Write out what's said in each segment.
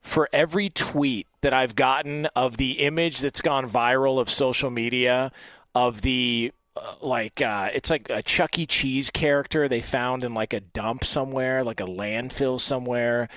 for every tweet that I've gotten of the image that's gone viral of social media of the uh, like uh, it's like a Chuck E. Cheese character they found in like a dump somewhere, like a landfill somewhere.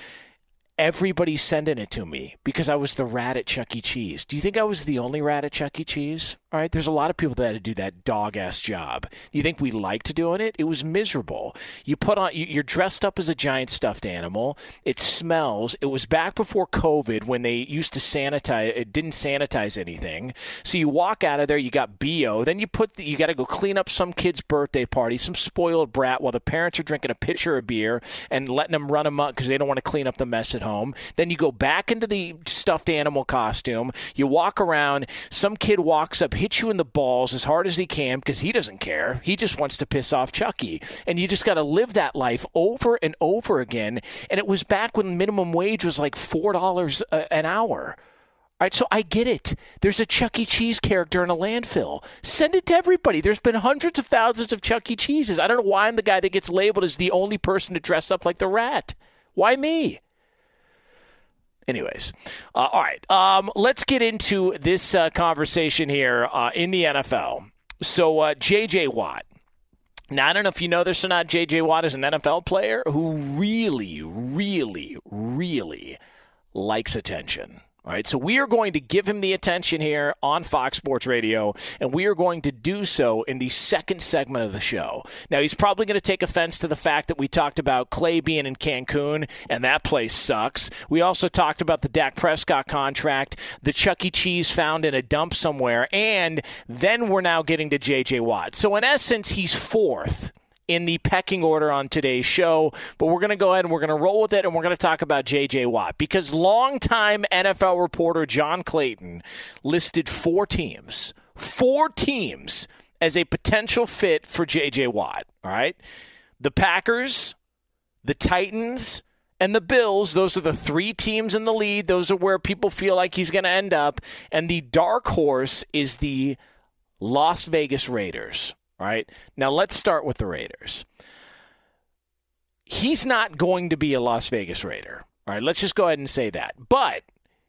Everybody's sending it to me because I was the rat at Chuck E. Cheese. Do you think I was the only rat at Chuck E. Cheese? All right, there's a lot of people that do that dog ass job. You think we liked doing it? It was miserable. You put on, you're dressed up as a giant stuffed animal. It smells. It was back before COVID when they used to sanitize. It didn't sanitize anything. So you walk out of there, you got bo. Then you put, the, you got to go clean up some kid's birthday party, some spoiled brat, while the parents are drinking a pitcher of beer and letting them run up because they don't want to clean up the mess at home. Then you go back into the stuffed animal costume. You walk around. Some kid walks up hit you in the balls as hard as he can because he doesn't care. He just wants to piss off Chucky. And you just got to live that life over and over again. And it was back when minimum wage was like $4 an hour. All right, so I get it. There's a Chuck E. Cheese character in a landfill. Send it to everybody. There's been hundreds of thousands of Chuck E. Cheeses. I don't know why I'm the guy that gets labeled as the only person to dress up like the rat. Why me? Anyways, uh, all right. Um, let's get into this uh, conversation here uh, in the NFL. So, uh, J.J. Watt. Now, I don't know if you know this or not. J.J. Watt is an NFL player who really, really, really likes attention. All right, so we are going to give him the attention here on Fox Sports Radio, and we are going to do so in the second segment of the show. Now, he's probably going to take offense to the fact that we talked about Clay being in Cancun, and that place sucks. We also talked about the Dak Prescott contract, the Chuck E. Cheese found in a dump somewhere, and then we're now getting to J.J. Watt. So, in essence, he's fourth in the pecking order on today's show, but we're going to go ahead and we're going to roll with it and we're going to talk about J.J. Watt because longtime NFL reporter John Clayton listed four teams, four teams as a potential fit for J.J. Watt. All right. The Packers, the Titans, and the Bills, those are the three teams in the lead. Those are where people feel like he's going to end up. And the dark horse is the Las Vegas Raiders. All right. Now let's start with the Raiders. He's not going to be a Las Vegas Raider. All right. Let's just go ahead and say that. But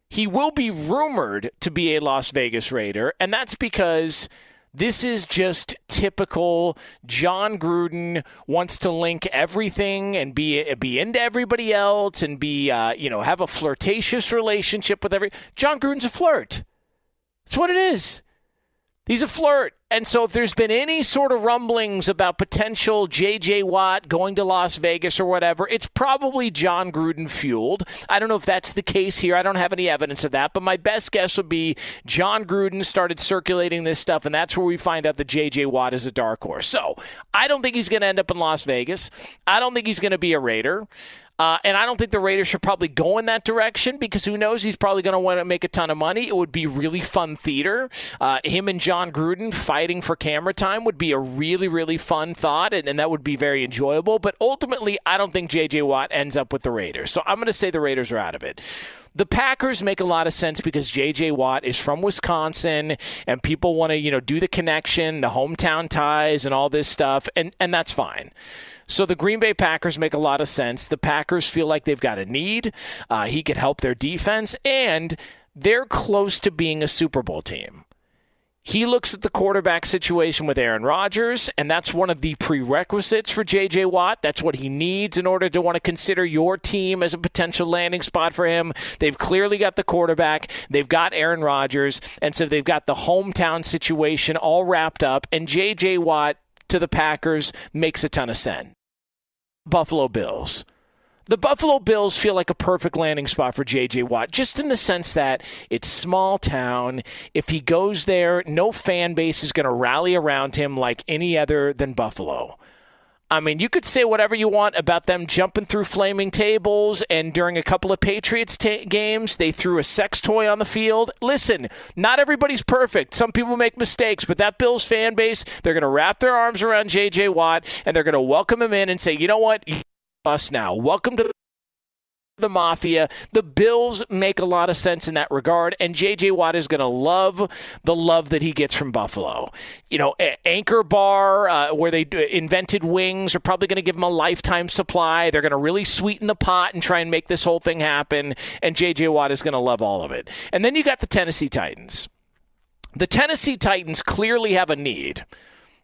he will be rumored to be a Las Vegas Raider, and that's because this is just typical. Jon Gruden wants to link everything and be be into everybody else and be uh, you know have a flirtatious relationship with every. Jon Gruden's a flirt. That's what it is. He's a flirt. And so if there's been any sort of rumblings about potential J.J. Watt going to Las Vegas or whatever, it's probably Jon Gruden fueled. I don't know if that's the case here. I don't have any evidence of that, but my best guess would be Jon Gruden started circulating this stuff, and that's where we find out that J.J. Watt is a dark horse. So I don't think he's going to end up in Las Vegas. I don't think he's going to be a Raider. Uh, and I don't think the Raiders should probably go in that direction because who knows? He's probably going to want to make a ton of money. It would be really fun theater. Uh, him and Jon Gruden fighting for camera time would be a really, really fun thought, and, and that would be very enjoyable. But ultimately, I don't think J.J. Watt ends up with the Raiders. So I'm going to say the Raiders are out of it. The Packers make a lot of sense because J.J. Watt is from Wisconsin, and people want to, you know, do the connection, the hometown ties, and all this stuff, and and that's fine. So the Green Bay Packers make a lot of sense. The Packers feel like they've got a need. Uh, he could help their defense, and they're close to being a Super Bowl team. He looks at the quarterback situation with Aaron Rodgers, and that's one of the prerequisites for J.J. Watt. That's what he needs in order to want to consider your team as a potential landing spot for him. They've clearly got the quarterback, they've got Aaron Rodgers, and so they've got the hometown situation all wrapped up, and J.J. Watt to the Packers makes a ton of sense. Buffalo Bills. The Buffalo Bills feel like a perfect landing spot for J.J. Watt, just in the sense that it's small town. If he goes there, no fan base is going to rally around him like any other than Buffalo. I mean, you could say whatever you want about them jumping through flaming tables, and during a couple of Patriots games, they threw a sex toy on the field. Listen, not everybody's perfect. Some people make mistakes, but that Bills fan base, they're going to wrap their arms around J.J. Watt, and they're going to welcome him in and say, you know what? You're Us now. Welcome to the mafia. The Bills make a lot of sense in that regard, and J.J. Watt is going to love the love that he gets from Buffalo. You know, Anchor Bar, uh, where they invented wings, are probably going to give him a lifetime supply. They're going to really sweeten the pot and try and make this whole thing happen, and J.J. Watt is going to love all of it. And then you got the Tennessee Titans. The Tennessee Titans clearly have a need.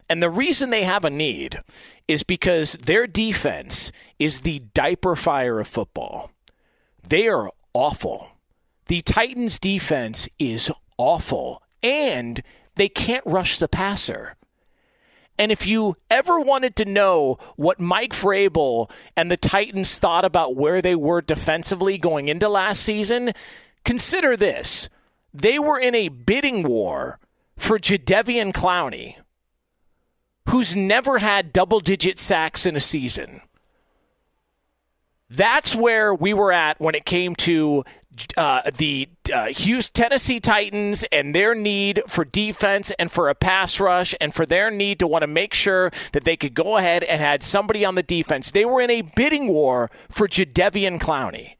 And the reason they have a need is because their defense is the diaper fire of football. They are awful. The Titans' defense is awful, and they can't rush the passer. And if you ever wanted to know what Mike Vrabel and the Titans thought about where they were defensively going into last season, consider this. They were in a bidding war for Jadeveon Clowney, who's never had double digit sacks in a season. That's where we were at when it came to uh, the uh, Houston, Tennessee Titans and their need for defense and for a pass rush and for their need to want to make sure that they could go ahead and had somebody on the defense. They were in a bidding war for Jadeveon Clowney.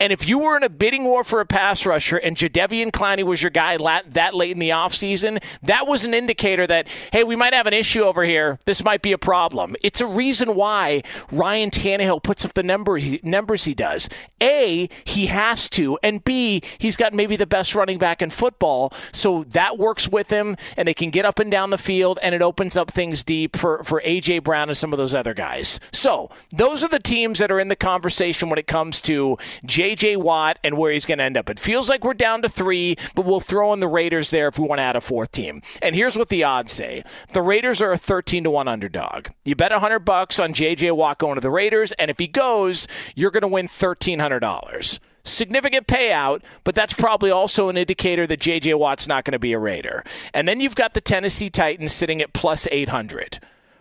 And if you were in a bidding war for a pass rusher and Jadeveon Clowney was your guy that late in the offseason, that was an indicator that, hey, we might have an issue over here. This might be a problem. It's a reason why Ryan Tannehill puts up the number he, numbers he does. A, he has to, and B, he's got maybe the best running back in football. So that works with him, and they can get up and down the field, and it opens up things deep for, for A.J. Brown and some of those other guys. So those are the teams that are in the conversation when it comes to J. J.J. Watt and where he's going to end up. It feels like we're down to three, but we'll throw in the Raiders there if we want to add a fourth team. And here's what the odds say: the Raiders are a 13 to one underdog. You bet 100 bucks on J.J. Watt going to the Raiders, and if he goes, you're going to win $1,300 significant payout, but that's probably also an indicator that J.J. Watt's not going to be a Raider. And then you've got the Tennessee Titans sitting at plus 800.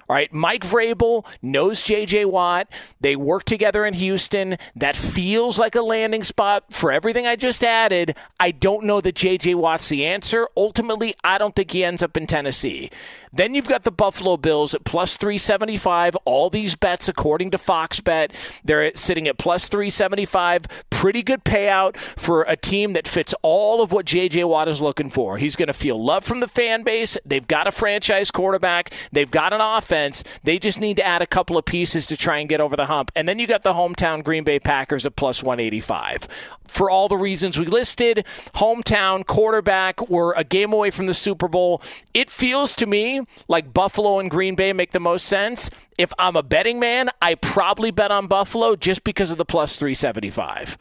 All right, Mike Vrabel knows J.J. Watt. They work together in Houston. That feels like a landing spot for everything I just added. I don't know that J.J. Watt's the answer. Ultimately, I don't think he ends up in Tennessee. Then you've got the Buffalo Bills at plus 375. All these bets, according to Fox Bet, they're sitting at plus 375. Pretty good payout for a team that fits all of what J.J. Watt is looking for. He's going to feel love from the fan base. They've got a franchise quarterback. They've got an offense. They just need to add a couple of pieces to try and get over the hump. And then you got the hometown Green Bay Packers at plus 185. For all the reasons we listed, hometown quarterback, we're a game away from the Super Bowl. It feels to me like Buffalo and Green Bay make the most sense. If I'm a betting man, I probably bet on Buffalo just because of the plus 375.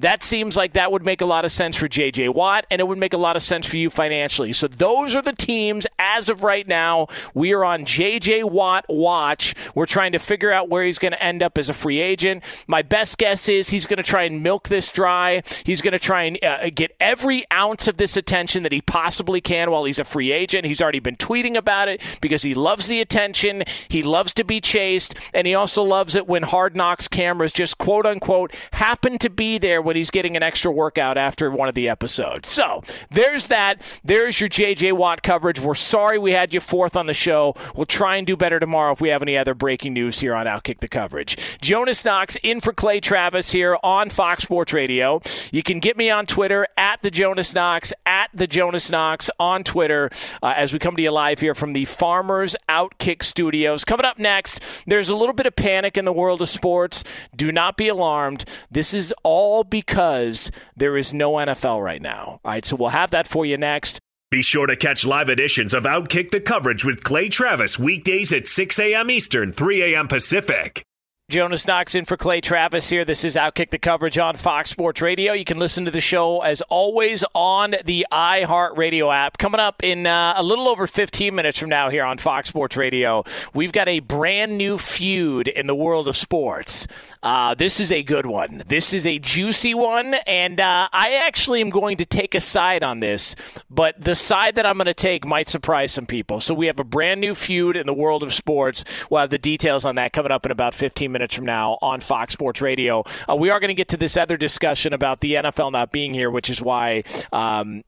That seems like that would make a lot of sense for J.J. Watt, and it would make a lot of sense for you financially. So those are the teams as of right now. We are on J.J. Watt watch. We're trying to figure out where he's going to end up as a free agent. My best guess is he's going to try and milk this dry. He's going to try and uh, get every ounce of this attention that he possibly can while he's a free agent. He's already been tweeting about it because he loves the attention. He loves to be chased, and he also loves it when Hard Knocks cameras just quote unquote happen to be there when he's getting an extra workout after one of the episodes. So there's that. There's your JJ Watt coverage. We're sorry we had you fourth on the show. We'll try and do better tomorrow if we have any other breaking news here on Outkick the Coverage. Jonas Knox in for Clay Travis here on Fox Sports Radio. You can get me on Twitter at the Jonas Knox, at the Jonas Knox on Twitter uh, as we come to you live here from the Farmers Outkick Studios. Coming up next, there's a little bit of panic in the world of sports. Do not be alarmed. This is all because there is no NFL right now. All right, so we'll have that for you next. Be sure to catch live editions of Outkick the Coverage with Clay Travis weekdays at 6 a.m. Eastern, 3 a.m. Pacific. Jonas Knox in for Clay Travis here. This is Outkick the coverage on Fox Sports Radio. You can listen to the show as always on the iHeartRadio app. Coming up in uh, a little over 15 minutes from now here on Fox Sports Radio, we've got a brand new feud in the world of sports. Uh, this is a good one. This is a juicy one, and uh, I actually am going to take a side on this, but the side that I'm going to take might surprise some people. So we have a brand new feud in the world of sports. We'll have the details on that coming up in about 15 minutes from now on Fox Sports Radio. Uh, we are going to get to this other discussion about the NFL not being here, which is why um,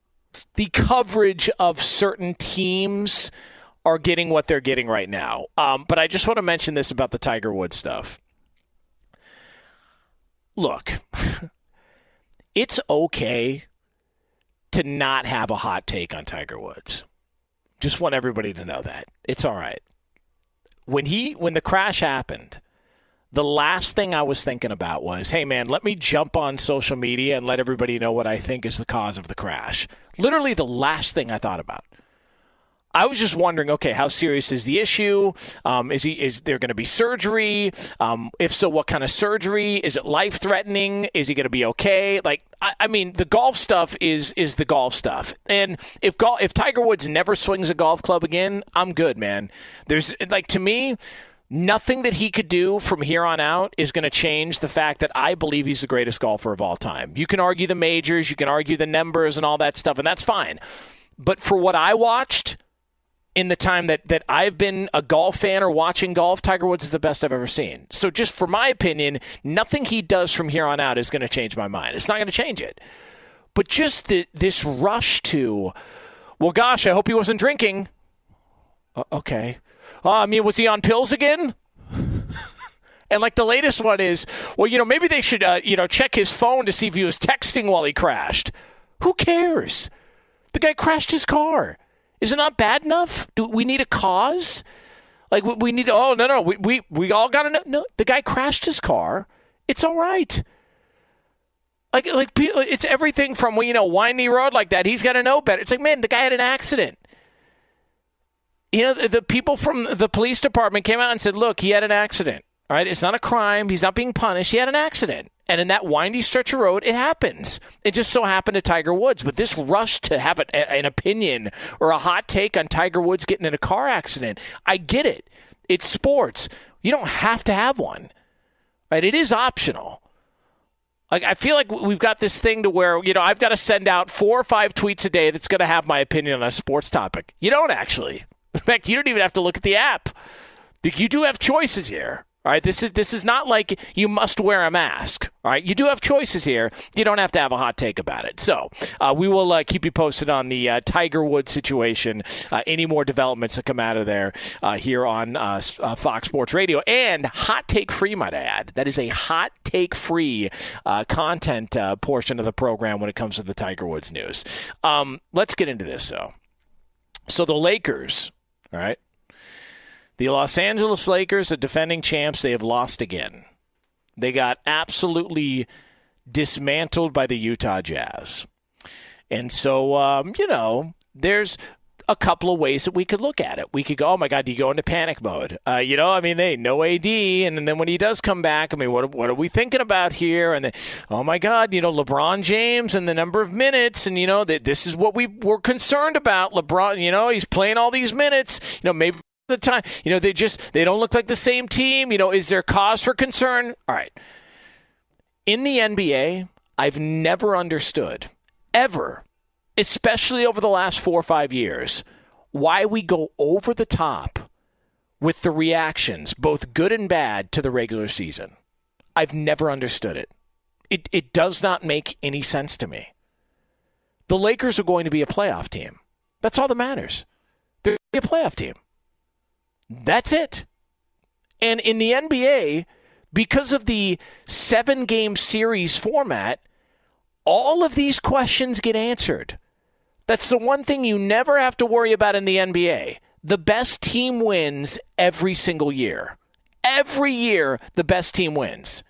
the coverage of certain teams are getting what they're getting right now. Um, but I just want to mention this about the Tiger Woods stuff. Look, it's okay to not have a hot take on Tiger Woods. Just want everybody to know that. It's all right. When he when the crash happened, the last thing I was thinking about was, hey man, let me jump on social media and let everybody know what I think is the cause of the crash. Literally the last thing I thought about. I was just wondering, okay, how serious is the issue? Um, is he is there going to be surgery? Um, if so, what kind of surgery? Is it life threatening? Is he going to be okay? Like, I, I, mean, the golf stuff is is the golf stuff. And if golf, if Tiger Woods never swings a golf club again, I'm good, man. There's like to me. Nothing that he could do from here on out is going to change the fact that I believe he's the greatest golfer of all time. You can argue the majors, you can argue the numbers and all that stuff, and that's fine. But for what I watched, in the time that, that I've been a golf fan or watching golf, Tiger Woods is the best I've ever seen. So, just for my opinion, nothing he does from here on out is going to change my mind. It's not going to change it. But just the, this rush to, well, gosh, I hope he wasn't drinking. Uh, okay. Uh, I mean, was he on pills again? and like the latest one is, well, you know, maybe they should, uh, you know, check his phone to see if he was texting while he crashed. Who cares? The guy crashed his car. Is it not bad enough? Do we need a cause? Like we need? Oh no no we we, we all got to know. No, the guy crashed his car. It's all right. Like like it's everything from you know windy road like that. He's got to know better. It's like man, the guy had an accident. You know the, people from the police department came out and said, look, he had an accident. All right, it's not a crime. He's not being punished. He had an accident. And in that windy stretch of road, it happens. It just so happened to Tiger Woods. But this rush to have an, an opinion or a hot take on Tiger Woods getting in a car accident, I get it. It's sports. You don't have to have one. Right? It is optional. Like I feel like we've got this thing to where you know I've got to send out four or five tweets a day that's going to have my opinion on a sports topic. You don't actually. In fact, you don't even have to look at the app. You do have choices here. All right, this is this is not like you must wear a mask. All right, you do have choices here. You don't have to have a hot take about it. So uh, we will uh, keep you posted on the uh, Tiger Woods situation. Uh, any more developments that come out of there uh, here on uh, Fox Sports Radio and hot take free, might I add. That is a hot take free content portion of the program when it comes to the Tiger Woods news. Um, let's get into this though. So the Lakers, all right the Los Angeles Lakers, the defending champs, they have lost again. They got absolutely dismantled by the Utah Jazz. And so, um, you know, there's a couple of ways that we could look at it. We could go, oh my God, do you go into panic mode? Uh, you know, I mean, they no AD, and then when he does come back, I mean, what what are we thinking about here? And then, oh my God, you know, LeBron James and the number of minutes, and you know, that this is what we were concerned about. LeBron, you know, he's playing all these minutes. You know, maybe the time, you know, they just they don't look like the same team. You know, is there cause for concern? All right. In the NBA, I've never understood ever especially over the last four or five years, why we go over the top with the reactions, both good and bad, to the regular season. I've never understood it. It, it does not make any sense to me. The Lakers are going to be a playoff team. That's all that matters. They're a playoff team. That's it. And in the NBA, because of the seven game series format, all of these questions get answered. That's the one thing you never have to worry about in the NBA. The best team wins every single year. Every year, the best team wins.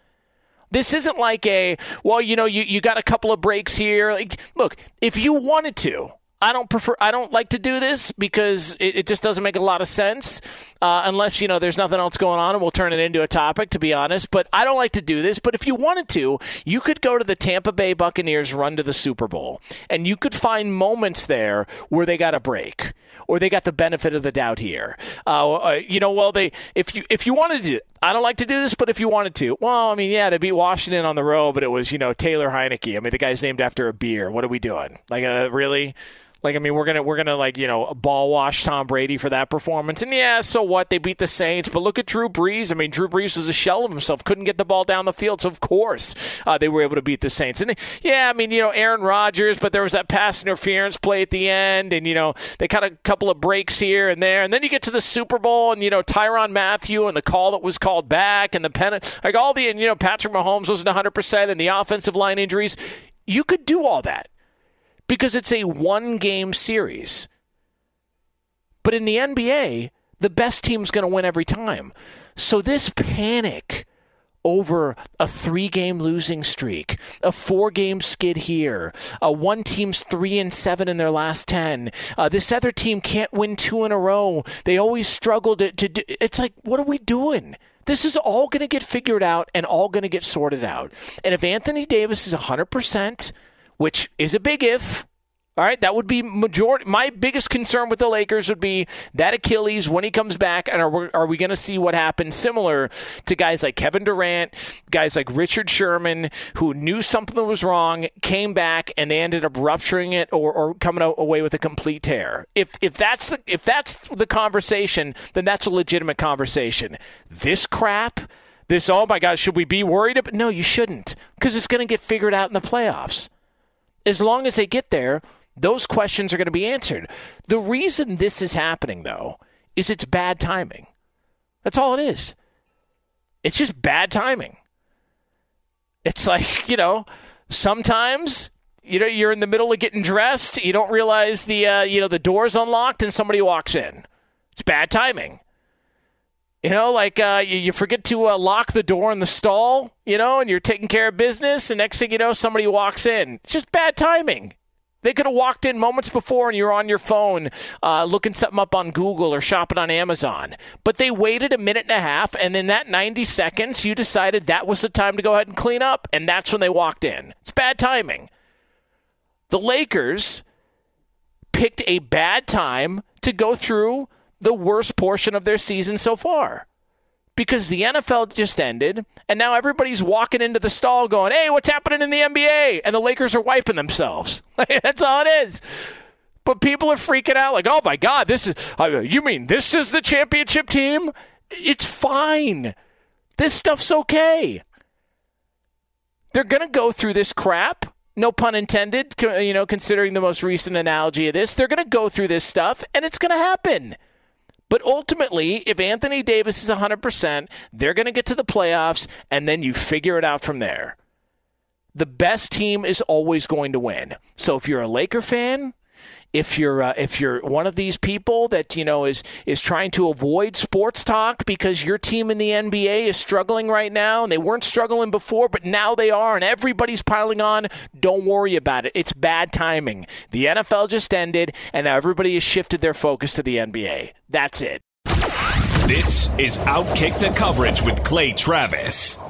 This isn't like a, well, you know, you, you got a couple of breaks here. Like, look, if you wanted to, I don't prefer. I don't like to do this because it, it just doesn't make a lot of sense, uh, unless you know there's nothing else going on, and we'll turn it into a topic. To be honest, but I don't like to do this. But if you wanted to, you could go to the Tampa Bay Buccaneers run to the Super Bowl, and you could find moments there where they got a break or they got the benefit of the doubt here. Uh, uh, you know, well, they if you if you wanted to, I don't like to do this, but if you wanted to, well, I mean, yeah, they beat Washington on the road, but it was you know Taylor Heinicke. I mean, the guy's named after a beer. What are we doing? Like, uh, really? Like I mean, we're gonna we're gonna like you know ball wash Tom Brady for that performance, and yeah, so what? They beat the Saints, but look at Drew Brees. I mean, Drew Brees was a shell of himself, couldn't get the ball down the field, so of course uh, they were able to beat the Saints. And yeah, I mean, you know, Aaron Rodgers, but there was that pass interference play at the end, and you know they cut a couple of breaks here and there, and then you get to the Super Bowl, and you know Tyrann Mathieu and the call that was called back, and the pen like all the and you know Patrick Mahomes wasn't 100 percent, and the offensive line injuries. You could do all that because it's a one game series. But in the NBA, the best team's going to win every time. So this panic over a three game losing streak, a four game skid here, uh, one team's three and seven in their last 10. Uh, this other team can't win two in a row. They always struggle to, to do. It's like, what are we doing? This is all going to get figured out and all going to get sorted out. And if Anthony Davis is 100%, which is a big if. All right, that would be majority. My biggest concern with the Lakers would be that Achilles when he comes back, and are we, are we going to see what happens similar to guys like Kevin Durant, guys like Richard Sherman, who knew something was wrong, came back, and they ended up rupturing it or, or coming away with a complete tear. If if that's the if that's the conversation, then that's a legitimate conversation. This crap this oh my god should we be worried about no you shouldn't because it's going to get figured out in the playoffs as long as they get there, those questions are going to be answered. The reason this is happening, though, is it's bad timing. That's all it is. It's just bad timing. It's like, you know, sometimes you know you're in the middle of getting dressed, you don't realize the uh, you know the door's unlocked and somebody walks in. It's bad timing. You know, like uh, you, you, forget to uh, lock the door in the stall, you know, and you're taking care of business, and next thing you know, somebody walks in. It's just bad timing. They could have walked in moments before and you're on your phone uh, looking something up on Google or shopping on Amazon. But they waited a minute and a half, and in that 90 seconds, you decided that was the time to go ahead and clean up, and that's when they walked in. It's bad timing. The Lakers picked a bad time to go through the worst portion of their season so far. Because the NFL just ended, and now everybody's walking into the stall going, hey, what's happening in the NBA? And the Lakers are wiping themselves. That's all it is. But people are freaking out like, oh my God, this is, uh, you mean this is the championship team? It's fine. This stuff's okay. They're to go through this crap no pun intended, you know, considering the most recent analogy of this, they're to go through this stuff and it's to happen. But ultimately, if Anthony Davis is 100%, they're going to get to the playoffs, and then you figure it out from there. The best team is always going to win. So if you're a Laker fan, if you're uh, if you're one of these people that you know is is trying to avoid sports talk because your team in the NBA is struggling right now and they weren't struggling before but now they are and everybody's piling on don't worry about it. It's bad timing. The NFL just ended and now everybody has shifted their focus to the NBA that's it. This is Outkick the Coverage with Clay Travis.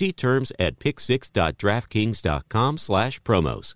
See terms at pick6.draftkings.com slash promos.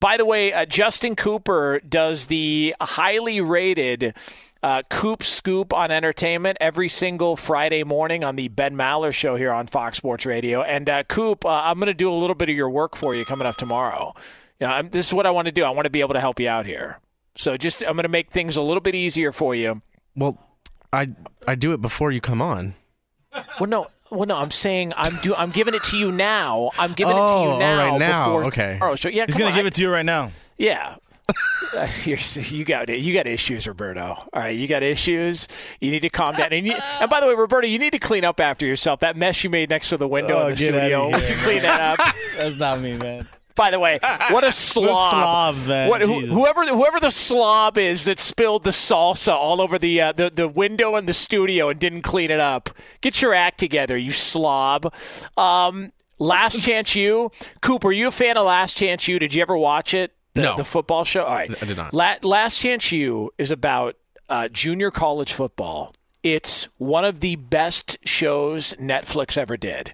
By the way, uh, Justin Cooper does the highly rated uh, Coop Scoop on entertainment every single Friday morning on the Ben Maller Show here on Fox Sports Radio. And uh, Coop, uh, I'm going to do a little bit of your work for you coming up tomorrow. You know, I'm, this is what I want to do. I want to be able to help you out here. So just I'm going to make things a little bit easier for you. Well, I I do it before you come on. Well, no. Well, no, I'm saying I'm do I'm giving it to you now. I'm giving it to Oh, you all now. right, now. Before Okay. tomorrow. So yeah, He's gonna on. give it to you right now. Yeah. Uh, You're, you got you got issues, Roberto. All right, you got issues. You need to calm down. And, you, and by the way, Roberto, you need to clean up after yourself. That mess you made next to the window Oh, in the get outta studio. Would here, you clean that up? That's not me, man. By the way, what a slob! slobs, man. What, Jesus. whoever whoever the slob is that spilled the salsa all over the, uh, the the window in the studio and didn't clean it up, get your act together, you slob. Um, Last Chance U, Cooper, are you a fan of Last Chance U? Did you ever watch it? The, No. the football show. All right, I did not. La- Last Chance U is about uh, junior college football. It's one of the best shows Netflix ever did.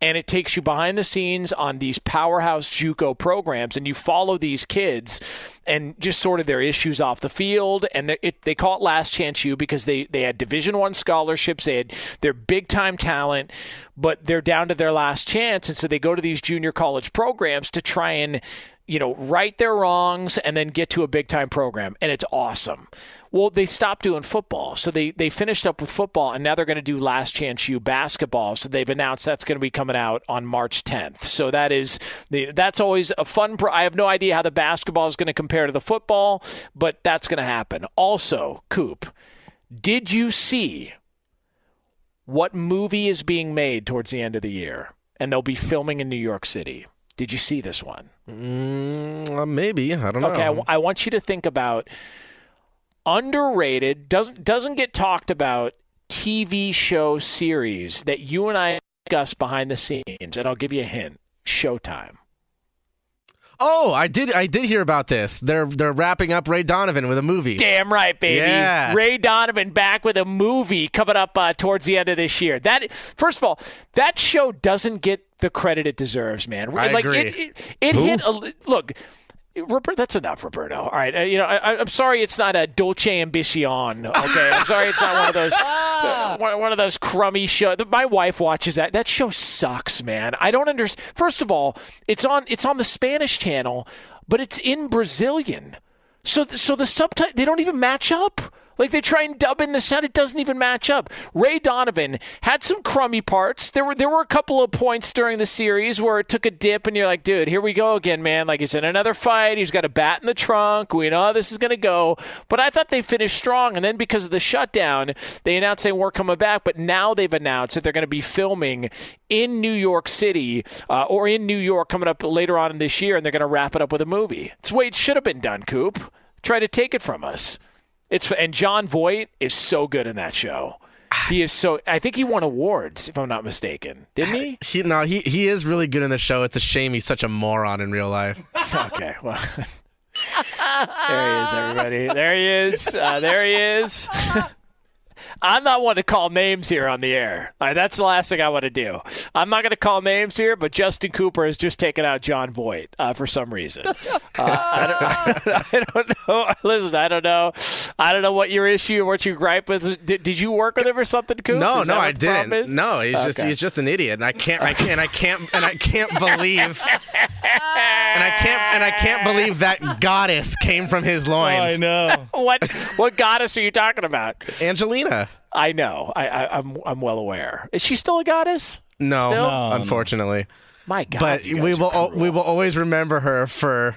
And it takes you behind the scenes on these powerhouse JUCO programs, and you follow these kids and just sort of their issues off the field. And they- it, they call it Last Chance U because they, they had Division One scholarships, they had their big time talent, but they're down to their last chance, and so they go to these junior college programs to try and you know, right their wrongs and then get to a big time program. And it's awesome. Well, they stopped doing football. So they, they finished up with football and now they're going to do Last Chance U basketball. So they've announced that's going to be coming out on March 10th. So that is, the, that's always a fun, pro- I have no idea how the basketball is going to compare to the football, but that's going to happen. Also, Coop, did you see what movie is being made towards the end of the year? And they'll be filming in New York City. Did you see this one? Mm, uh, maybe I don't know. Okay, I, w- I want you to think about underrated doesn't doesn't get talked about TV show series that you and I discuss behind the scenes, and I'll give you a hint: Showtime. Oh, I did. I did hear about this. They're they're wrapping up Ray Donovan with a movie. Damn right, baby. Yeah. Ray Donovan back with a movie coming up uh, towards the end of this year. That first of all, that show doesn't get the credit it deserves, man. I like agree. it, it, it hit a look. Robert, that's enough, Roberto. All right, uh, you know, I, I'm sorry it's not a Dolce Ambition. Okay, I'm sorry it's not one of those uh, one, one of those crummy shows. My wife watches that. That show sucks, man. I don't understand. First of all, it's on it's on the Spanish channel, but it's in Brazilian. So, so the subtitle they don't even match up. Like they try and dub in the sound, it doesn't even match up. Ray Donovan had some crummy parts. There were there were a couple of points during the series where it took a dip, and you're like, dude, here we go again, man. Like he's in another fight. He's got a bat in the trunk. We know how this is going to go. But I thought they finished strong, and then because of the shutdown, they announced they weren't coming back. But now they've announced that they're going to be filming in New York City uh, or in New York coming up later on this year, and they're going to wrap it up with a movie. It's the way it should have been done, Coop. Try to take it from us. It's and Jon Voight is so good in that show. He is so. I think he won awards, if I'm not mistaken, didn't he? He no, he he is really good in the show. It's a shame he's such a moron in real life. okay, well, there he is, everybody. There he is. Uh, there he is. I'm not one to call names here on the air. All right, that's the last thing I want to do. I'm not going to call names here, but Justin Cooper has just taken out Jon Voight uh, for some reason. Uh, I, don't, I don't know. Listen, I don't know. I don't know what your issue or what you gripe with. Did, did you work with him or something, Coop? No, Is no, I what the problem didn't. No, he's just he's just an idiot, and I can't, I can't, I can't, and I can't believe, and I can't, and I can't believe that goddess came from his loins. I know. what what goddess are you talking about? Angelina. I know. I, I I'm I'm well aware. Is she still a goddess? No, Still? No, um, unfortunately. My God, but we will are al- we will always remember her for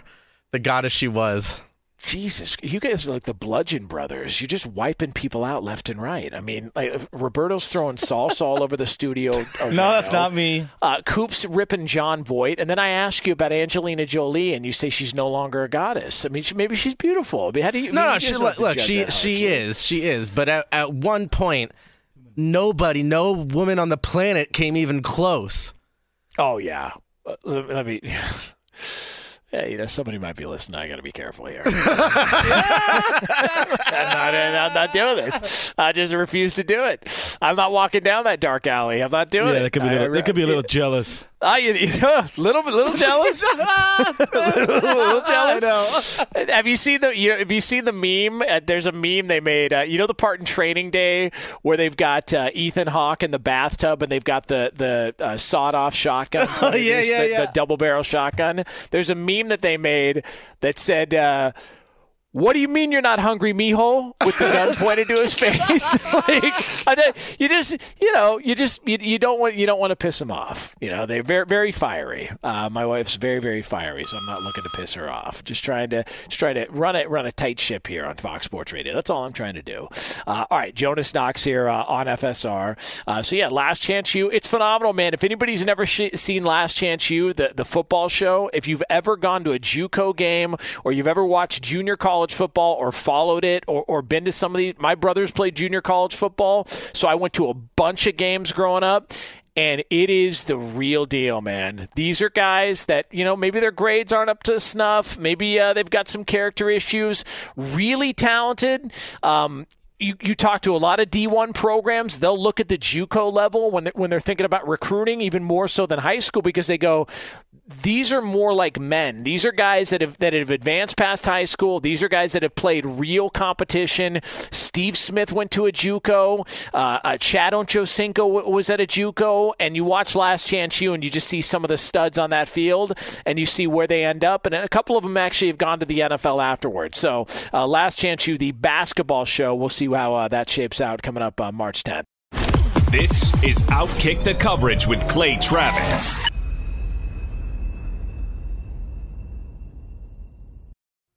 the goddess she was. Jesus, you guys are like the Bludgeon Brothers. You're just wiping people out left and right. I mean, like, Roberto's throwing salsa all over the studio. No, that's not me. Uh, Coop's ripping Jon Voight, and then I ask you about Angelina Jolie, and you say she's no longer a goddess. I mean, she, maybe she's beautiful. I mean, how do you? No, no. She, look, look she she is she is. But at, at one point, nobody, no woman on the planet came even close. Oh yeah. Uh, let, let me. Yeah, you know, somebody might be listening. I got to be careful here. I'm, not, I'm not doing this. I just refuse to do it. I'm not walking down that dark alley. I'm not doing it. Yeah, it. they could be, a I- little, they could be a little jealous. Ah, you, know, little bit, little jealous. little jealous. Have you seen the? You know, have you seen the meme? Uh, there's a meme they made. Uh, you know the part in Training Day where they've got uh, Ethan Hawke in the bathtub and they've got the the uh, sawed off shotgun. Oh, yeah, yeah, the, yeah. the double barrel shotgun. There's a meme that they made that said. What do you mean you're not hungry, mijo? With the gun pointed to his face, like you just, you know, you just, you, you don't want, you don't want to piss them off. You know, they're very, very fiery. Uh, my wife's very, very fiery, so I'm not looking to piss her off. Just trying to, just trying to run it, run a tight ship here on Fox Sports Radio. That's all I'm trying to do. Uh, all right, Jonas Knox here uh, on FSR. Uh, so yeah, Last Chance U, it's phenomenal, man. If anybody's never sh- seen Last Chance U, the the football show, if you've ever gone to a JUCO game or you've ever watched junior college football or followed it or, or been to some of these, my brothers played junior college football, so I went to a bunch of games growing up. And it is the real deal, man. These are guys that, you know, maybe their grades aren't up to snuff. Maybe uh, they've got some character issues. Really talented. Um, you, you talk to a lot of D1 programs, they'll look at the JUCO level when they're, when they're thinking about recruiting even more so than high school because they go, these are more like men. These are guys that have that have advanced past high school. These are guys that have played real competition. Steve Smith went to a JUCO. Uh, uh, Chad Ochocinco w- was at a JUCO, and you watch Last Chance U, and you just see some of the studs on that field, and you see where they end up. And a couple of them actually have gone to the NFL afterwards. So, uh, Last Chance U, the basketball show. We'll see how uh, that shapes out coming up uh, March 10th. This is Outkick the Coverage with Clay Travis.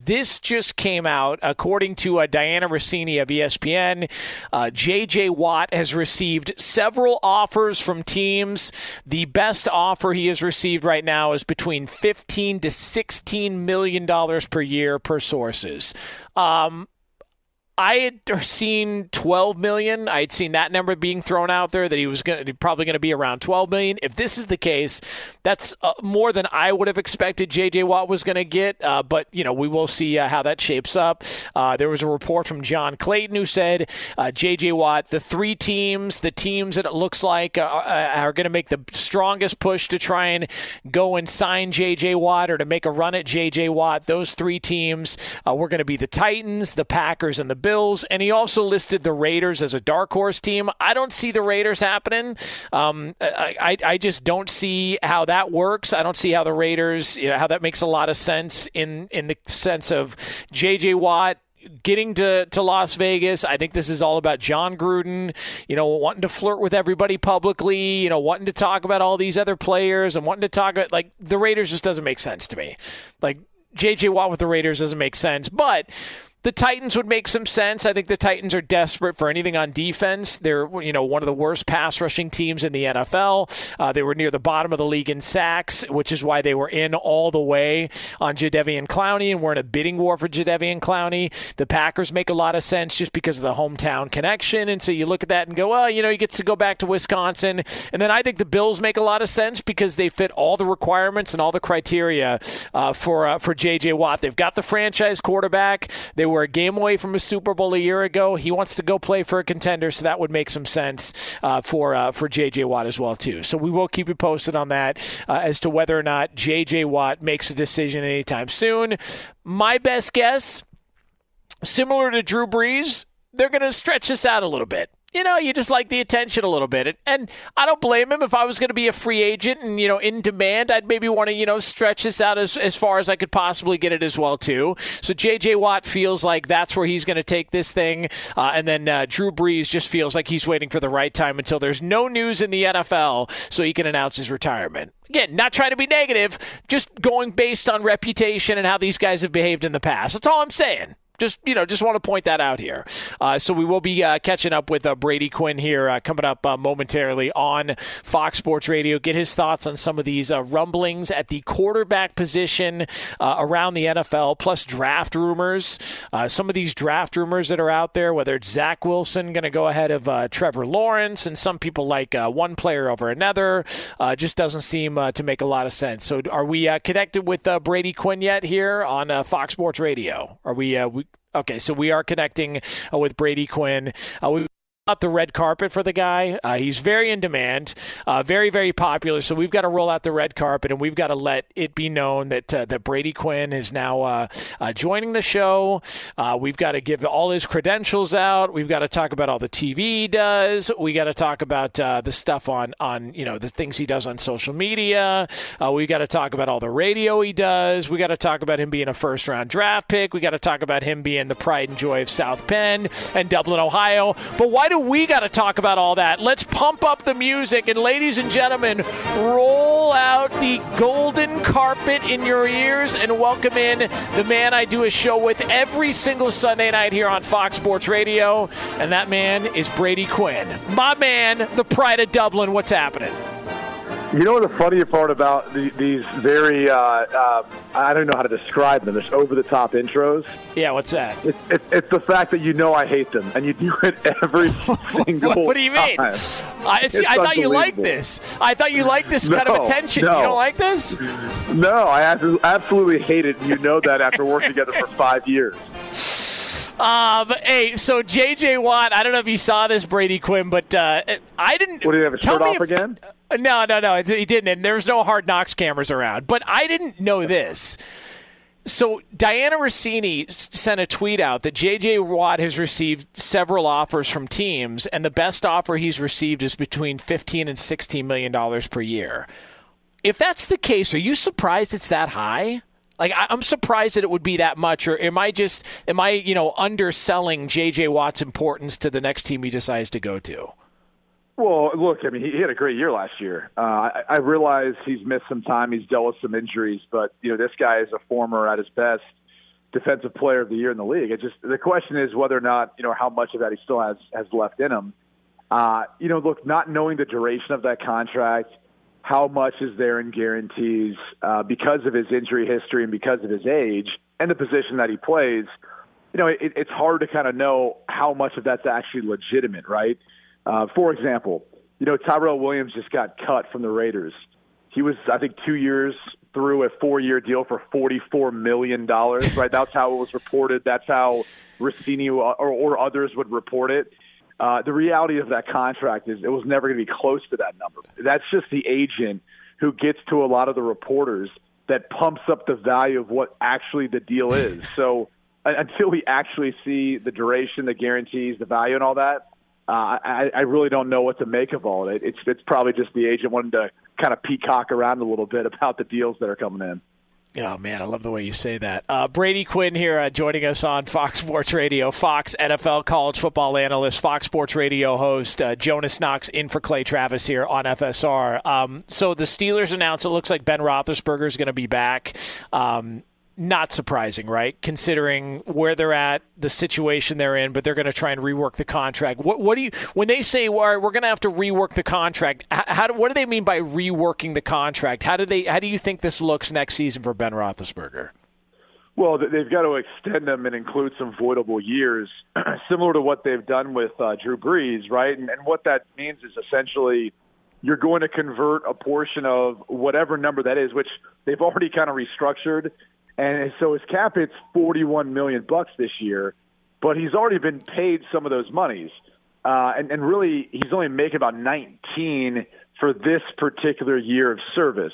This just came out, according to uh, Dianna Russini of ESPN. Uh, J.J. Watt has received several offers from teams. The best offer he has received right now is between 15 to 16 million dollars per year per sources. Um, I had seen 12 million. I had seen that number being thrown out there that he was going probably going to be around 12 million. If this is the case, that's uh, more than I would have expected JJ Watt was going to get. Uh, but you know, we will see uh, how that shapes up. Uh, there was a report from John Clayton who said JJ uh, Watt, the three teams, the teams that it looks like uh, are going to make the strongest push to try and go and sign JJ Watt or to make a run at JJ Watt. Those three teams were going to be the Titans, the Packers, and the and he also listed the Raiders as a dark horse team. I don't see the Raiders happening. Um, I, I, I just don't see how that works. I don't see how the Raiders, you know, how that makes a lot of sense in in the sense of J.J. Watt getting to, to Las Vegas. I think this is all about Jon Gruden, you know, wanting to flirt with everybody publicly, you know, wanting to talk about all these other players and wanting to talk about, like, the Raiders just doesn't make sense to me. Like, J.J. Watt with the Raiders doesn't make sense. But the Titans would make some sense. I think the Titans are desperate for anything on defense. They're you know one of the worst pass rushing teams in the NFL. Uh, they were near the bottom of the league in sacks, which is why they were in all the way on Jadeveon Clowney and were in a bidding war for Jadeveon Clowney. The Packers make a lot of sense just because of the hometown connection, and so you look at that and go, well, you know, he gets to go back to Wisconsin, and then I think the Bills make a lot of sense because they fit all the requirements and all the criteria uh, for uh, for J.J. Watt. They've got the franchise quarterback. They were a game away from a Super Bowl a year ago. He wants to go play for a contender, so that would make some sense uh, for uh, for J.J. Watt as well too. So we will keep you posted on that uh, as to whether or not J.J. Watt makes a decision anytime soon. My best guess, similar to Drew Brees, they're going to stretch this out a little bit you know, you just like the attention a little bit. And I don't blame him. If I was going to be a free agent and, you know, in demand, I'd maybe want to, you know, stretch this out as, as far as I could possibly get it as well, too. So J.J. Watt feels like that's where he's going to take this thing. Uh, and then uh, Drew Brees just feels like he's waiting for the right time until there's no news in the NFL so he can announce his retirement. Again, not trying to be negative, just going based on reputation and how these guys have behaved in the past. That's all I'm saying just you know, just want to point that out here. Uh, so we will be uh, catching up with uh, Brady Quinn here uh, coming up uh, momentarily on Fox Sports Radio. Get his thoughts on some of these uh, rumblings at the quarterback position around the NFL, plus draft rumors. some of these draft rumors that are out there, whether it's Zach Wilson going to go ahead of Trevor Lawrence, and some people like one player over another, just doesn't seem to make a lot of sense. So, are we connected with Brady Quinn yet here on Fox Sports Radio? Are we, we Okay, so we are connecting uh, with Brady Quinn. Uh, we out the red carpet for the guy. Uh, he's very in demand, uh, very very popular. So we've got to roll out the red carpet, and we've got to let it be known that uh, that Brady Quinn is now uh, uh, joining the show. Uh, we've got to give all his credentials out. We've got to talk about all the TV he does. We got to talk about the stuff on on you know the things he does on social media. we've got to talk about all the radio he does. We got to talk about him being a first round draft pick. We got to talk about him being the pride and joy of South Bend and Dublin, Ohio. But why do we got to talk about all that? Let's pump up the music. And, ladies and gentlemen, roll out the golden carpet in your ears and welcome in the man I do a show with every single Sunday night here on Fox Sports Radio. And that man is Brady Quinn. My man, the pride of Dublin. What's happening? You know the funny part about the, these very, uh, uh, I don't know how to describe them, this over the top intros? Yeah, what's that? It's, it's, it's, the fact that you know I hate them, and you do it every single what, what do you mean? Time. I, see, I thought you liked this. I thought you liked this no, kind of attention. No. You don't like this? No, I absolutely hate it, and you know that after working together for five years. Um, hey, so J.J. Watt, I don't know if you saw this, Brady Quinn, but uh, I didn't. What, did you have a shirt off if, again? No, no, no, he didn't. And there's no hard knocks cameras around. But I didn't know this. So Dianna Russini sent a tweet out that J.J. Watt has received several offers from teams, and the best offer he's received is between 15 and 16 million dollars per year. If that's the case, are you surprised it's that high? Like I'm surprised that it would be that much, or am I just am I you know underselling J.J. Watt's importance to the next team he decides to go to? Well, look, I mean, he, he had a great year last year. Uh, I, I realize he's missed some time. He's dealt with some injuries, but you know, this guy is a former, at his best, defensive player of the year in the league. It just the question is whether or not you know how much of that he still has has left in him. Uh, you know, look, not knowing the duration of that contract, how much is there in guarantees uh, because of his injury history and because of his age and the position that he plays. You know, it, it's hard to kind of know how much of that's actually legitimate, right? Uh, for example, you know, Tyrell Williams just got cut from the Raiders. He was, I think, two years through a four-year deal for forty-four million dollars. Right? That's how it was reported. That's how Russini or, or others would report it. Uh, the reality of that contract is it was never going to be close to that number. That's just the agent who gets to a lot of the reporters that pumps up the value of what actually the deal is. So until we actually see the duration, the guarantees, the value, and all that, uh, I, I really don't know what to make of all of it. It's it's probably just the agent wanting to kind of peacock around a little bit about the deals that are coming in. Oh man, I love the way you say that. Uh, Brady Quinn here, uh, joining us on Fox Sports Radio, Fox NFL college football analyst, Fox Sports Radio host uh, Jonas Knox in for Clay Travis here on FSR. Um, so the Steelers announced it looks like Ben Roethlisberger is going to be back. Um, not surprising, right? Considering where they're at, the situation they're in, but they're going to try and rework the contract. What, what do you when they say well, we're going to have to rework the contract? How, do, what do they mean by reworking the contract? How do they? How do you think this looks next season for Ben Roethlisberger? Well, they've got to extend them and include some voidable years, similar to what they've done with uh, Drew Brees, right? And, and what that means is essentially you're going to convert a portion of whatever number that is, which they've already kind of restructured and so his cap hit's 41 million bucks this year, but he's already been paid some of those monies. Uh, and, and really, he's only making about 19 for this particular year of service.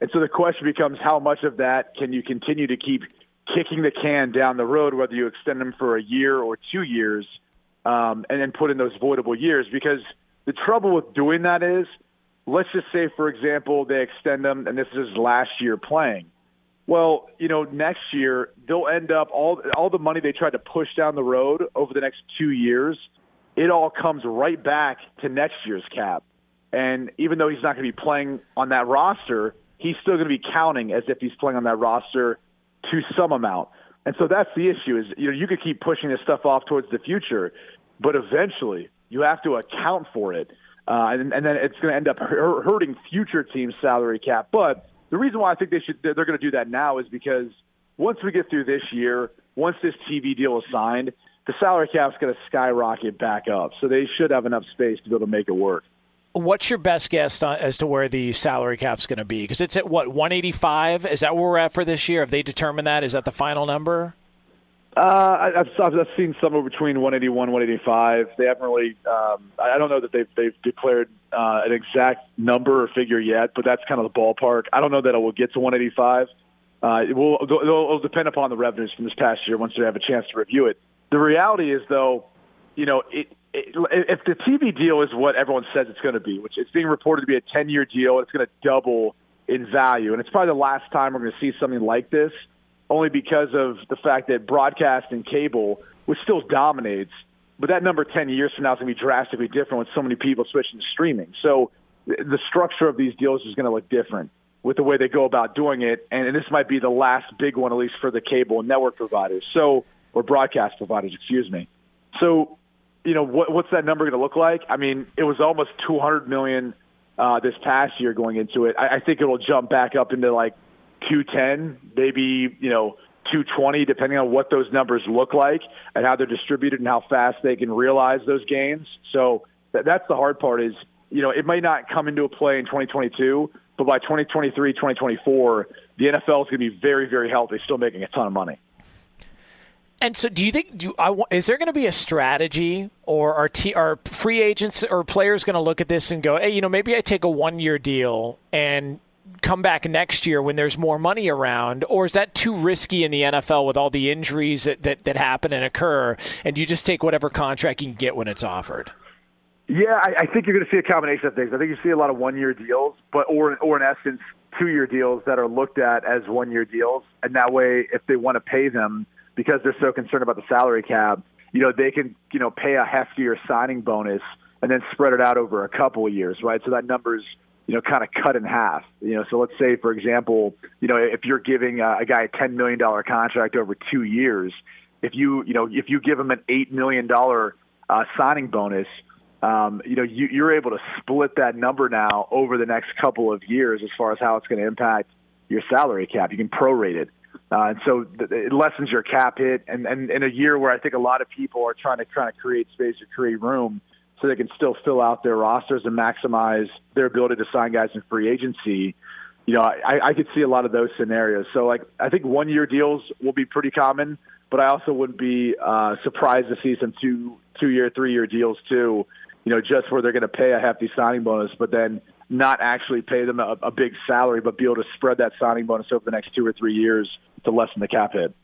And so the question becomes how much of that can you continue to keep kicking the can down the road, whether you extend them for a year or two years, um, and then put in those voidable years? Because the trouble with doing that is, let's just say, for example, they extend them, and this is his last year playing. Well, you know, next year they'll end up all all the money they tried to push down the road over the next two years. It all comes right back to next year's cap. And even though he's not going to be playing on that roster, he's still going to be counting as if he's playing on that roster to some amount. And so that's the issue is you know you could keep pushing this stuff off towards the future, but eventually you have to account for it, uh, and, and then it's going to end up hurting future teams' salary cap. But the reason why I think they should they're going to do that now is because once we get through this year, once this TV deal is signed, the salary cap's going to skyrocket back up. So they should have enough space to be able to make it work. What's your best guess as to where the salary cap's going to be? Because it's at what 185. Is that where we're at for this year? Have they determined that? Is that the final number? Uh, I- I've, I've seen somewhere between 181, 185. They haven't really. Um, I don't know that they've they've declared uh, an exact number or figure yet, but that's kind of the ballpark. I don't know that it will get to 185. Uh, it will it'll, depend upon the revenues from this past year once they have a chance to review it. The reality is, though, you know, it, it, if the TV deal is what everyone says it's going to be, which it's being reported to be a 10 year deal, it's going to double in value, and it's probably the last time we're going to see something like this only because of the fact that broadcast and cable, which still dominates, but that number 10 years from now is going to be drastically different with so many people switching to streaming. So the structure of these deals is going to look different with the way they go about doing it. And, this might be the last big one, at least for the cable and network providers. So, or broadcast providers, excuse me. So, you know, what, what's that number going to look like? I mean, it was almost 200 million uh, this past year going into it. I, I think it'll jump back up into like 210, maybe, you know, 220, depending on what those numbers look like and how they're distributed and how fast they can realize those gains. So that, that's the hard part is, you know, it might not come into a play in 2022, but by 2023, 2024, the NFL is going to be very, very healthy, still making a ton of money. And so, do you think? Do I, is there going to be a strategy, or are, t, are free agents or players going to look at this and go, "Hey, you know, maybe I take a one-year deal and come back next year when there's more money around, or is that too risky in the NFL with all the injuries that, that, that happen and occur, and you just take whatever contract you can get when it's offered? Yeah, I, I think you're going to see a combination of things. I think you see a lot of one-year deals, but or or in essence, two-year deals that are looked at as one-year deals, and that way, if they want to pay them because they're so concerned about the salary cap, you know, they can you know pay a heftier signing bonus and then spread it out over a couple of years, right? So that number's you know, kind of cut in half. You know, so let's say, for example, you know, if you're giving a, guy a ten million dollar contract over two years, if you, you know, if you give him an eight million dollar uh, signing bonus, um, you know, you, you're able to split that number now over the next couple of years as far as how it's going to impact your salary cap. You can prorate it. Uh, and so th- it lessens your cap hit, and, and in a year where I think a lot of people are trying to trying to create space or create room, so they can still fill out their rosters and maximize their ability to sign guys in free agency. You know, I, I could see a lot of those scenarios. So, like, I think one year deals will be pretty common, but I also wouldn't be uh, surprised to see some two two year, three year deals too. You know, just where they're going to pay a hefty signing bonus, but then not actually pay them a, a big salary, but be able to spread that signing bonus over the next two or three years to lessen the cap hit.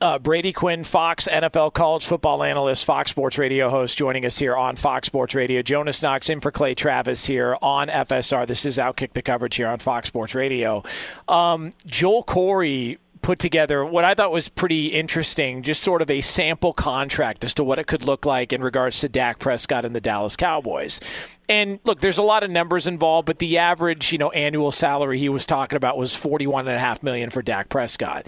Uh, Brady Quinn, Fox NFL college football analyst, Fox Sports Radio host, joining us here on Fox Sports Radio. Jonas Knox in for Clay Travis here on FSR. This is Outkick the coverage here on Fox Sports Radio. Um, Joel Corry put together what I thought was pretty interesting, just sort of a sample contract as to what it could look like in regards to Dak Prescott and the Dallas Cowboys. And look, there's a lot of numbers involved, but the average, you know, annual salary he was talking about was forty-one and a half million for Dak Prescott.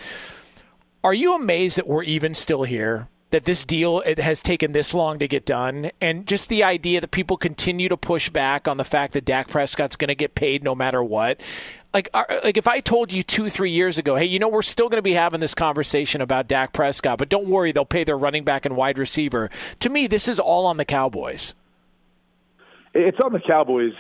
Are you amazed that we're even still here? That this deal it has taken this long to get done, and just the idea that people continue to push back on the fact that Dak Prescott's going to get paid no matter what. Like, like if I told you two, three years ago, hey, you know, we're still going to be having this conversation about Dak Prescott, but don't worry, they'll pay their running back and wide receiver. To me, this is all on the Cowboys. It's on the Cowboys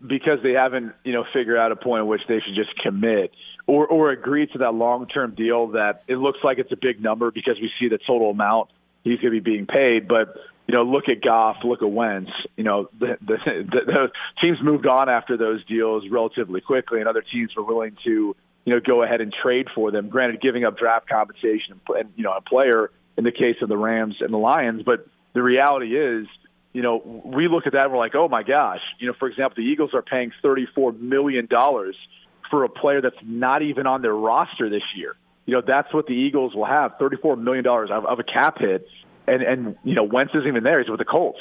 because they haven't, you know, figured out a point at which they should just commit or or agree to that long term deal that it looks like it's a big number because we see the total amount he's going to be being paid. But you know, look at Goff, look at Wentz. You know, the, the, the, the teams moved on after those deals relatively quickly, and other teams were willing to you know go ahead and trade for them. Granted, giving up draft compensation and you know a player in the case of the Rams and the Lions, but the reality is. You know, we look at that and we're like, oh my gosh. You know, for example, the Eagles are paying $34 million for a player that's not even on their roster this year. You know, that's what the Eagles will have $34 million of, of a cap hit. And, and, you know, Wentz isn't even there. He's with the Colts.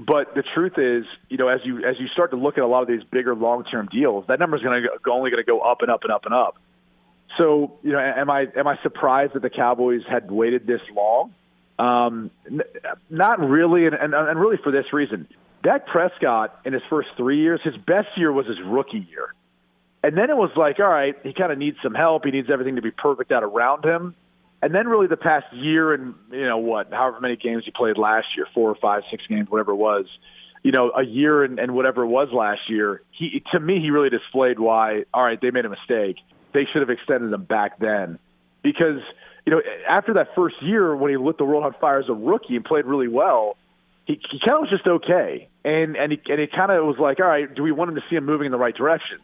But the truth is, you know, as you as you start to look at a lot of these bigger long term deals, that number is going to only going to go up and up and up and up. So, you know, am I am I surprised that the Cowboys had waited this long? Um, n- not really, and, and and really for this reason. Dak Prescott in his first three years, his best year was his rookie year. And then it was like, all right, he kind of needs some help. He needs everything to be perfect out around him. And then really the past year and, you know, what, however many games he played last year, four or five, six games, whatever it was, you know, a year and, and whatever it was last year, he, to me, he really displayed why, all right, they made a mistake. They should have extended him back then. because you know after that first year when he lit the world on fire as a rookie and played really well, he, he kind of was just okay, and and he and he kind of was like, all right, do we want him to see him moving in the right direction?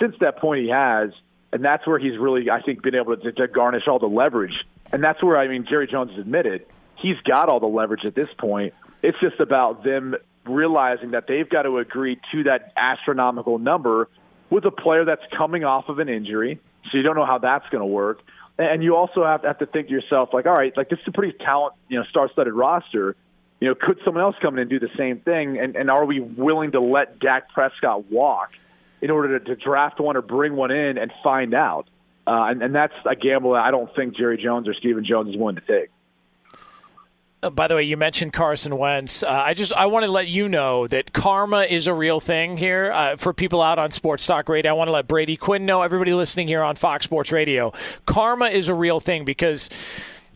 Since that point, he has, and that's where he's really, I think, been able to, to garnish all the leverage, and that's where I mean, Jerry Jones has admitted he's got all the leverage at this point. It's just about them realizing that they've got to agree to that astronomical number with a player that's coming off of an injury, so you don't know how that's going to work. And you also have to, have to think to yourself, like, all right, like this is a pretty talent, you know, star-studded roster. You know, could someone else come in and do the same thing? And, and are we willing to let Dak Prescott walk in order to, to draft one or bring one in and find out? Uh, and, and that's a gamble that I don't think Jerry Jones or Stephen Jones is willing to take. Uh, by the way, you mentioned Carson Wentz. Uh, I just I want to let you know that karma is a real thing here uh, for people out on Sports Talk Radio. I want to let Brady Quinn know, everybody listening here on Fox Sports Radio, karma is a real thing because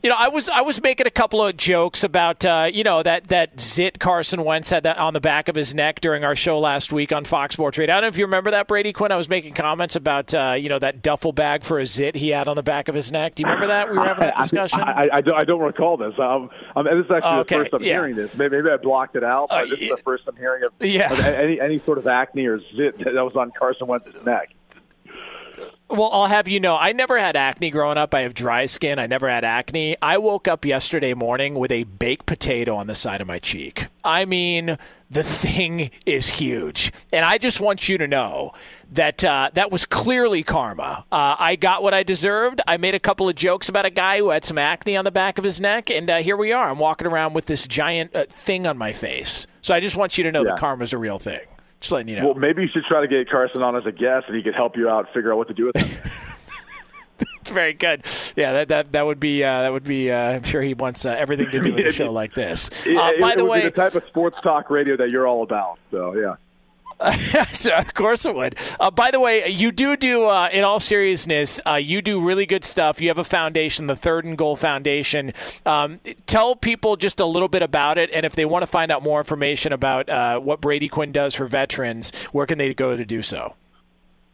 you know, I was I was making a couple of jokes about uh, you know that that zit Carson Wentz had that on the back of his neck during our show last week on Fox Sports Radio. I don't know if you remember that Brady Quinn. I was making comments about uh, you know that duffel bag for a zit he had on the back of his neck. Do you remember that? We were having that discussion. I, I, I, don't, I don't recall this. Um, um, this is actually Okay, the first I'm yeah. hearing this. Maybe, maybe I blocked it out, but Uh, this is the first I'm hearing of, Yeah. of any any sort of acne or zit that was on Carson Wentz's neck. Well, I'll have you know, I never had acne growing up. I have dry skin. I never had acne. I woke up yesterday morning with a baked potato on the side of my cheek. I mean, the thing is huge. And I just want you to know that uh, that was clearly karma. Uh, I got what I deserved. I made a couple of jokes about a guy who had some acne on the back of his neck, and uh, here we are. I'm walking around with this giant uh, thing on my face. So I just want you to know Yeah. that karma's a real thing. Just letting you know. Well, maybe you should try to get Carson on as a guest, and he could help you out figure out what to do with him. It's very good. Yeah, that that, that would be uh, that would be. Uh, I'm sure he wants uh, everything to do with a show like this. Uh, It- by it the would way, the type of sports talk radio that you're all about. So yeah. Of course it would. Uh, by the way, you do do, uh, in all seriousness, uh, you do really good stuff. You have a foundation, the Third and Goal Foundation. Um, tell people just a little bit about it, and if they want to find out more information about uh, what Brady Quinn does for veterans, where can they go to do so?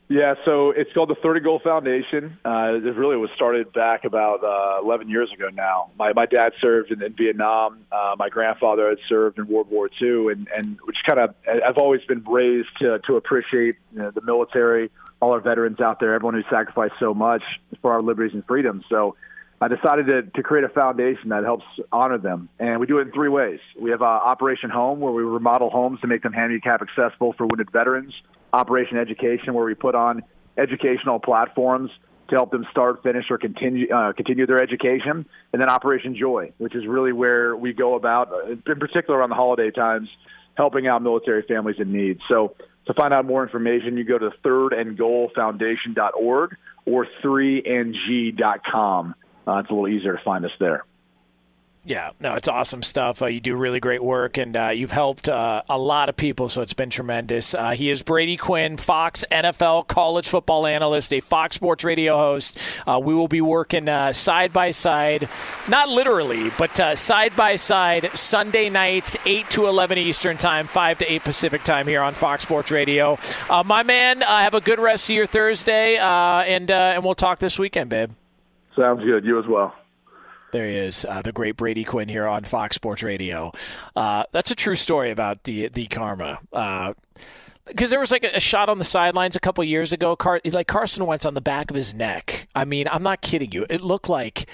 Yeah, so it's called the Third and Goal Foundation. Uh, it really was started back about uh, 11 years ago now. My, my dad served in, in Vietnam. Uh, my grandfather had served in World War II, and, and which kind of I've always been raised to, to appreciate you know, the military, all our veterans out there, everyone who sacrificed so much for our liberties and freedoms. So I decided to, to create a foundation that helps honor them. And we do it in three ways. We have uh, Operation Home, where we remodel homes to make them handicap accessible for wounded veterans. Operation Education, where we put on educational platforms to help them start, finish, or continue uh, continue their education. And then Operation Joy, which is really where we go about, uh, in particular around the holiday times, helping out military families in need. So to find out more information, you go to thirdandgoalfoundation.org or 3ng.com. Uh, it's a little easier to find us there. Yeah, no, it's awesome stuff. Uh, you do really great work, and uh, you've helped uh, a lot of people, so it's been tremendous. Uh, he is Brady Quinn, Fox NFL college football analyst, a Fox Sports Radio host. Uh, we will be working uh, side by side, not literally, but side by side, Sunday nights, 8 to 11 Eastern Time, 5 to 8 Pacific Time here on Fox Sports Radio. My man, have a good rest of your Thursday, and, and we'll talk this weekend, babe. Sounds good. You as well. There he is, uh, the great Brady Quinn here on Fox Sports Radio. Uh, that's a true story about the the karma. Because there was like a, a shot on the sidelines a couple years ago, Car- like Carson Wentz on the back of his neck. I mean, I'm not kidding you. It looked like,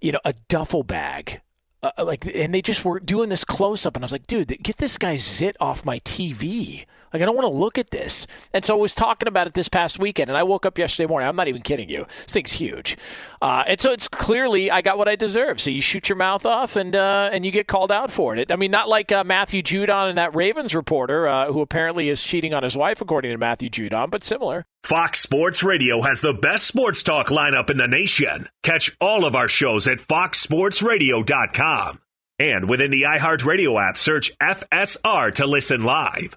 you know, a duffel bag. Uh, like, and they just were doing this close up, and I was like, dude, get this guy's zit off my TV. Like, I don't want to look at this. And so I was talking about it this past weekend, and I woke up yesterday morning. I'm not even kidding you. This thing's huge. Uh, and so it's clearly I got what I deserve. So you shoot your mouth off, and uh, and you get called out for it. I mean, not like uh, Matthew Judon and that Ravens reporter uh, who apparently is cheating on his wife, according to Matthew Judon, but similar. Fox Sports Radio has the best sports talk lineup in the nation. Catch all of our shows at foxsportsradio.com. And within the iHeartRadio app, search FSR to listen live.